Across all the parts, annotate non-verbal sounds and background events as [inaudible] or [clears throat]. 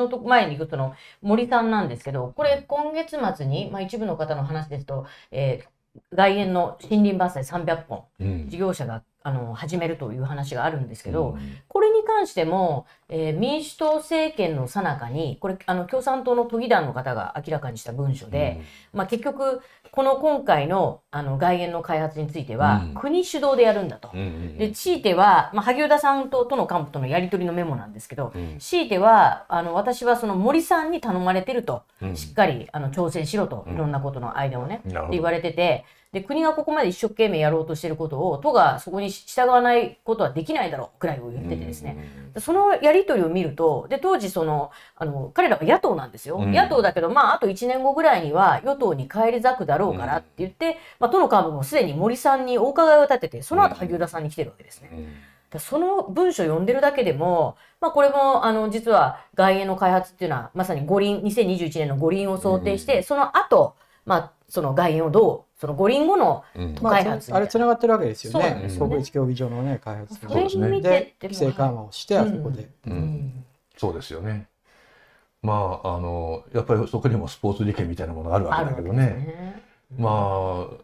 のと前に行くその森さんなんですけど、これ今月末に、まあ、一部の方の話ですと、えー外苑の森林伐採300本、うん。事業者があの始めるという話があるんですけど、うん。これに関しても、えー民主党政権の最中に、これ、あの共産党の都議団の方が明らかにした文書で、まあ、結局、この今回のあの外苑の開発については、うん。国主導でやるんだと。うんうんで、強いては、まあ、萩生田さんと都の幹部とのやり取りのメモなんですけど、うん。強いては、あの、私はその森さんに頼まれてると、うん。しっかり、あの、調整しろと、うん。いろんなことの間をね、って言われてて、で、国がここまで一生懸命やろうとしてることを、都がそこに従わないことはできないだろう、くらいを言っててですね。でそのやり取りを見ると、で、当時その、あの、彼らは野党なんですよ。うん野党だけど、まあ、あと1年後ぐらいには与党に返り咲くだろうからって言って、まあ、都の幹部もすでに森さんにお伺いを立てて、その後萩生田さんに来てるわけですね。その文書を読んでるだけでも、まあ、これもあの実は外苑の開発っていうのはまさに五輪2021年の五輪を想定して、うんその後、まあその外苑をどうその五輪後のうん。都開発まあ、あれつながってるわけですよね。国立競技場のね開発それにで規制緩和をしてあそこで、うん。うん。そうですよね。まああのやっぱりそこにもスポーツ利権みたいなものがあるわけだけどね。ね。まあ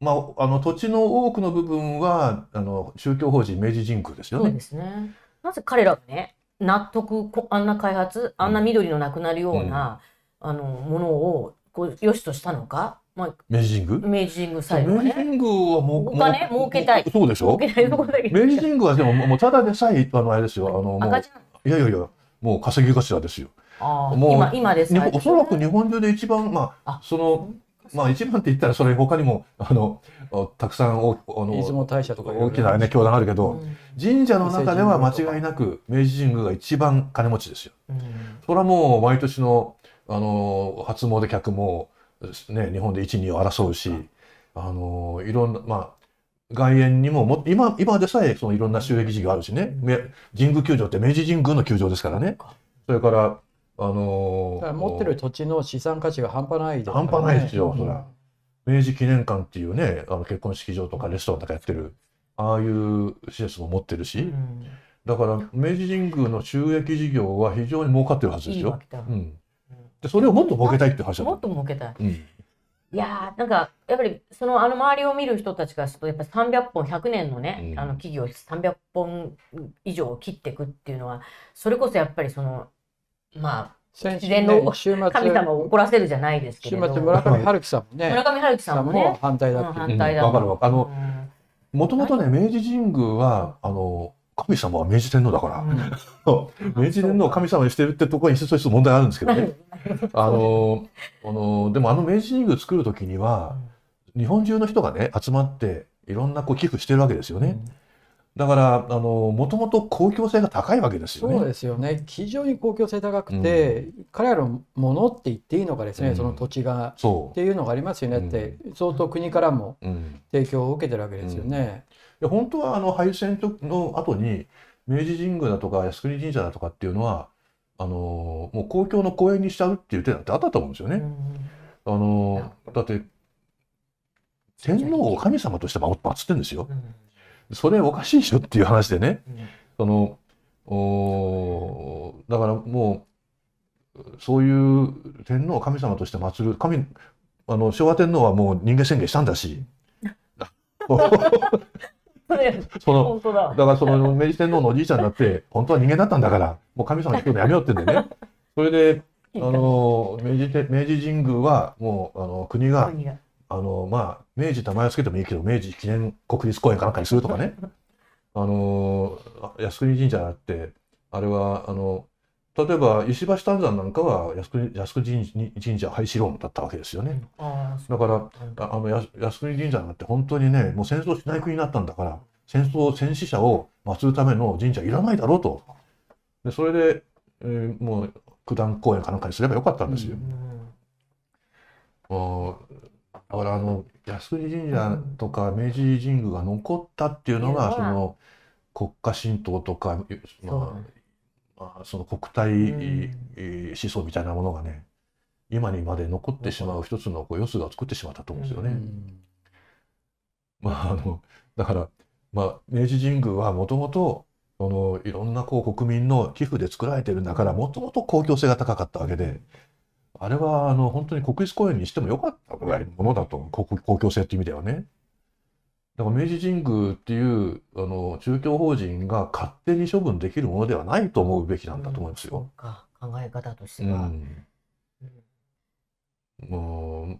まああの土地の多くの部分はあの宗教法人明治神宮ですよね。そうで。すね。なぜ彼らがね納得こあんな開発あんな緑のなくなるような、あのものをこう良しとしたのか、まあ、明治神宮？明治神宮最後はね。明治神宮はもうお金？もう儲けたいそうでしょ？儲けないところだけど明治神宮はでももうただでさえあのあれですよ。あのもう赤字いやいやいやもう稼ぎ頭ですよ。ああもう今今です日本おそらく日本中で一番まああそのまあ一番って言ったらそれ他にもあのあたくさんおあ出雲の大社とか大きなね教団あるけど、うん神社の中では間違いなく明治神宮が一番金持ちですよ。うんそれはもう毎年のあの初詣客もね日本で一二を争うし、あのいろんなまあ外苑にもも今今でさえそのいろんな収益事業あるしね、め神宮球場って明治神宮の球場ですからね。それからあのだから持ってる土地の資産価値が半端ないですからね。半端ないですようん。そら。明治記念館っていうねあの結婚式場とかレストランとかやってるああいう施設も持ってるし、うん。だから明治神宮の収益事業は非常に儲かってるはずですよ。いいうん、でそれをもっと儲けたいって話だもっと儲けたい。うんいやーなんかやっぱりそのあの周りを見る人たちからするとやっぱ300本100年のね、うんあの企業300本以上切っていくっていうのはそれこそやっぱりそのま先週自然のね週末あ神様を怒らせるじゃないですけ週れど末村上春樹さんもね村上春樹さんもね反対だってうん反対だうんわかるあのもともとね明治神宮はあの神様は明治天皇だから、うん明治天皇を神様にしてるってところに一つ一つ問題あるんですけどね [laughs] あのあのでもあの明治神宮作る時には日本中の人がね集まっていろんなこう寄付してるわけですよね。だからあのもともと公共性が高いわけですよね。そうですよね。非常に公共性高くて、彼らのものって言っていいのかですね、うん。その土地がそっていうのがありますよね。って、相当国からもう。うん。提供を受けてるわけですよね。いや本当はあの敗戦の後に明治神宮だとか靖国神社だとかっていうのはあのもう公共の公園にしちゃうっていう手だってあったと思うんですよね。あのだって天皇を神様として祀ってるんですよ。それおかしいでしょっていう話でね。そのおーだからもうそういう天皇を神様として祀る神あの昭和天皇はもう人間宣言したんだし [laughs] [laughs] その本当だ。だからその明治天皇のおじいちゃんだって本当は人間だったんだからもう神様に聞くのやめようってんでね。[laughs] それであの明治て明治神宮はもうあの国が国が。あのまあ明治名前をつけてもいいけど明治記念国立公園かなんかにするとかね。[laughs] あの靖国神社だってあれはあの例えば石橋丹山なんかは靖国靖国神神社廃止論だったわけですよね。あだからああのや靖国神社なんて本当にねもう戦争しない国になったんだから戦争戦死者を祀るための神社いらないだろうと。でそれで、えーもう九段公園かなんかにすればよかったんですよ。だからあの靖国神社とか明治神宮が残ったっていうのが、うんその国家神道とか、まあまあ、その国体、思想みたいなものがね今にまで残ってしまう一つのこうよすが作ってしまったと思うんですよね。うん。まああのだから、まあ、明治神宮はもともとそのいろんなこう国民の寄付で作られてるんだからもともと公共性が高かったわけであれはあの本当に国立公園にしてもよかったぐらいのものだと公公共性っていう意味ではね。だから明治神宮っていうあの宗教法人が勝手に処分できるものではないと思うべきなんだと思いますよ。そうか考え方としてうは。んも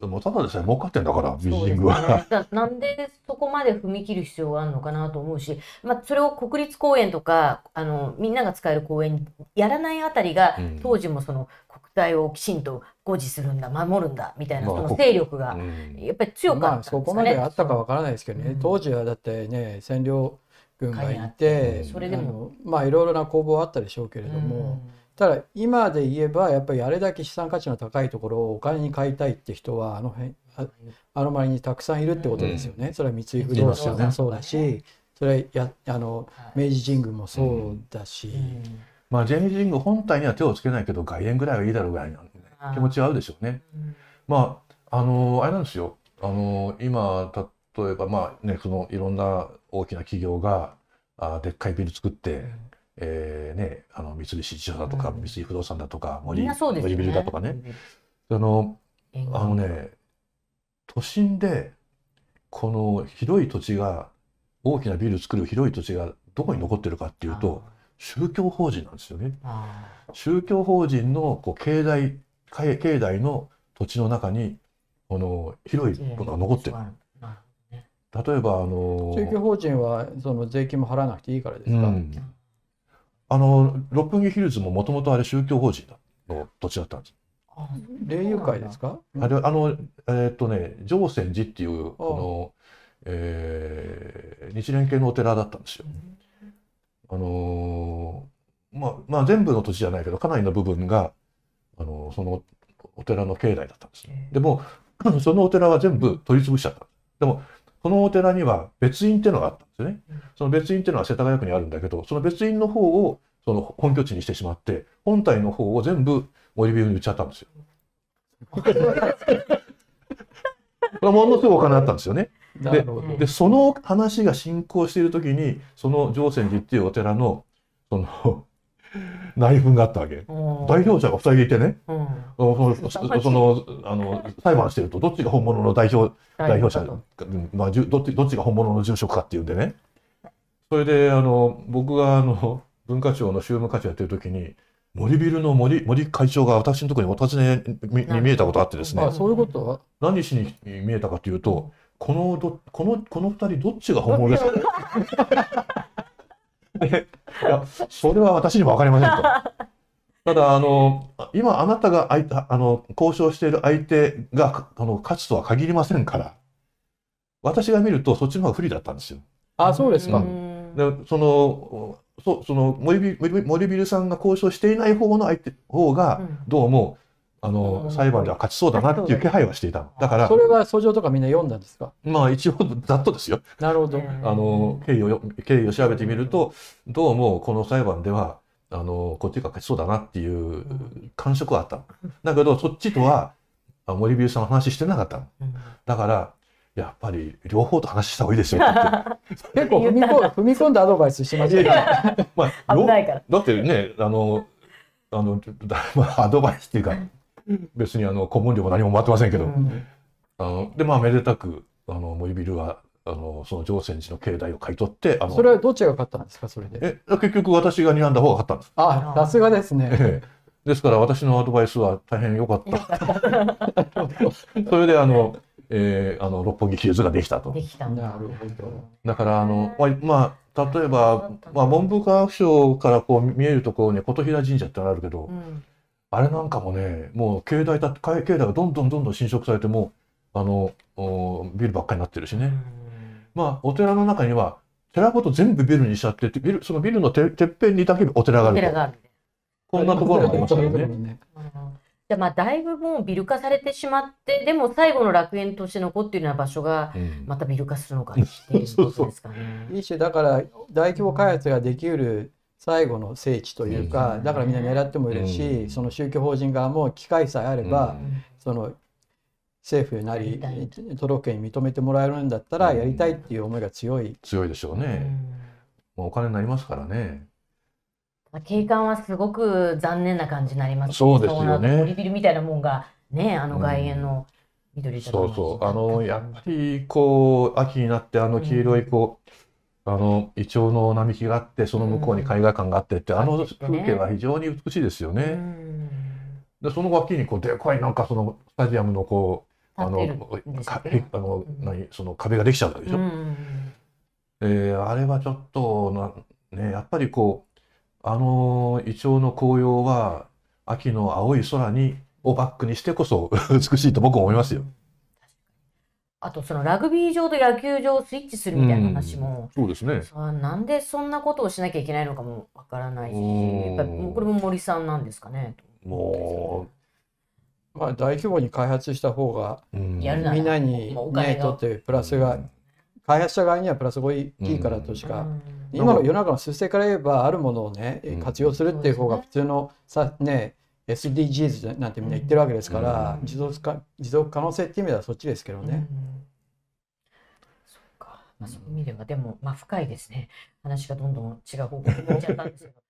うもうただでさえ儲かってんだから明治神宮は。ね、だなんでそこまで踏み切る必要があるのかなと思うし、まあ、それを国立公園とかあのみんなが使える公園にやらないあたりが、うん。当時もその国体をきちんと護持するんだ守るんだみたいなまあその勢力がうん。やっぱり強かまあったんですかね。そこまであったかわからないですけどね、うん。当時はだってね占領軍がいうんて、それでも。まあいろいろな攻防はあったでしょうけれども、ただ今で言えばやっぱりあれだけ資産価値の高いところをお金に買いたいって人はあの辺ああの周りにたくさんいるってことですよね、それは三井不動産もそうだし、それやあのうん明治神宮もそうだし、うん。まあ明治神宮本体には手をつけないけど外苑ぐらいはいいだろうぐらいのあー気持ちはあるでしょうね。うん。まああのあれなんですよ。あの今例えばまあねそのいろんな大きな企業があでっかいビル作って、えーね、あの三菱地所だとか、うん。三井不動産だとかみ森ね。森ビルだとかね。あの沿岸あのね都心でこの広い土地が大きなビル作る広い土地がどこに残ってるかっていうと宗教法人なんですよね。あ宗教法人のこう境内境境内の土地の中にこの広いものが残ってる。例えばあの宗教法人はその税金も払わなくていいからですか、うん、あの六本木ヒルズももともとあれ宗教法人の土地だったんです。あ霊友会ですか、あれあのえーっとね上泉寺っていうこの、えー日蓮系のお寺だったんですよ。あのーまあまあ全部の土地じゃないけどかなりの部分があのそのお寺の境内だったんです。でも [clears throat] そのお寺は全部取り潰しちゃった。でもこのお寺には別院っていうのがあったんですよねうん。その別院っていうのは世田谷区にあるんだけどその別院の方をその本拠地にしてしまって本体の方を全部森ビルに売っちゃったんですよ。[laughs] これものすごいお金あったんですよね。なるほどでその話が進行している時にその上泉寺っていうお寺のその内紛があったわけ。代表者が2人いてね、うん。そのあの裁判してるとどっちが本物の代表代表者まあ、どっちどっちが本物の住職かっていうんでね。それであの僕があの文化庁の宗務課長やってる時に森ビルの森森会長が私のところにお尋ねにに見えたことあってですね。あそういうこと？は何しに見えたかというとこのどこのこの2人どっちが本物ですか？でいやそれは私にも分かりませんと。ただあの今あなたが相手あの交渉している相手があの勝つとは限りませんから私が見るとそっちの方が不利だったんですよ。あそうですか、んでそのそその森ビ森森ビルさんが交渉していない方の相手方がうんどうもあのうん裁判では勝ちそうだなっていう気配はしていたの。だからそれは訴状とかみんな読んだんですか？まあ一応ざっとですよ。なるほど、うんあの経緯を経緯を調べてみるとどうもこの裁判ではあのこっちが勝ちそうだなっていう感触はあったの。だけどそっちとはあ森ビルさんは話してなかったの。うんだからやっぱり両方と話した方がいいですよ。[laughs] 結構踏み込踏み込んだアドバイスしてますねいやいやまあ危ないから。だってねあのあのだまあアドバイスっていうか別にあの顧問料も何ももらってませんけど、うん。あのでまあめでたくあの森ビルはあのその上泉寺の境内を買い取ってあのそれはどっちが勝ったんですかそれで？え結局私が睨んだ方が勝ったんです。あさすがですね。ええ。ですから私のアドバイスは大変良かった。[laughs] それであの、えーあの六本木ヒルズができたと。で。きた。んだなるほど。だからあのまあまあ例えばまあ文部科学省からこう見えるところに琴平神社ってのがあるけど、うんあれなんかもねもう境内だ境境内がどんどんどんどん侵食されてもうあのおビルばっかりになってるしね。まあお寺の中には寺ごと全部ビルにしちゃってビルそのビルのててっぺんにだけお寺があると。お寺があるんでこんなところがありますよね。うん。じゃあまあだいぶもうビル化されてしまってでも最後の楽園として残っているような場所がうん。またビル化するのかっていうことですかね。一種だから大規模開発ができうる最後の聖地というか、うん。だからみんな狙ってもいるし、うん。その宗教法人側も機会さえあれば、うん。その政府なり都道府県に認めてもらえるんだったらうん。やりたいっていう思いが強い、強いでしょうね。お金になりますからね。景観はすごく残念な感じになります、そうですよね。森ビルみたいなもんがね、あの外苑の緑、うん、そうそう、あのやっぱりこう秋になってあの黄色いこう、うん、あのイチョウの並木があってその向こうに海岸館があってって、うん、あの風景は非常に美しいですよね。でその脇にこうでかいなんかそのスタジアムのこうあのかあの、何その壁ができちゃうでしょ？うん、えー、あれはちょっとなねやっぱりこうあのイチョウの紅葉は秋の青い空にをバックにしてこそ [laughs] 美しいと僕は思いますよ。あとそのラグビー場と野球場をスイッチするみたいな話も、うん、そうですね。なんでそんなことをしなきゃいけないのかもわからないしやっぱこれも森さんなんですかね？もう、まあ、大規模に開発した方が、みんなに、ね、とってプラスが、開発者側にはプラスが大きいからとしか。うん。今の世の中の数勢から言えばあるものをね活用するっていう方が普通のさね SDGs なんてみんな言ってるわけですから、持続か持続可能性っていう意味ではそっちですけどね。そうか、まあ、そういう意味ではでもまあ深いですね話がどんどん違う方向に行っちゃったんですけど。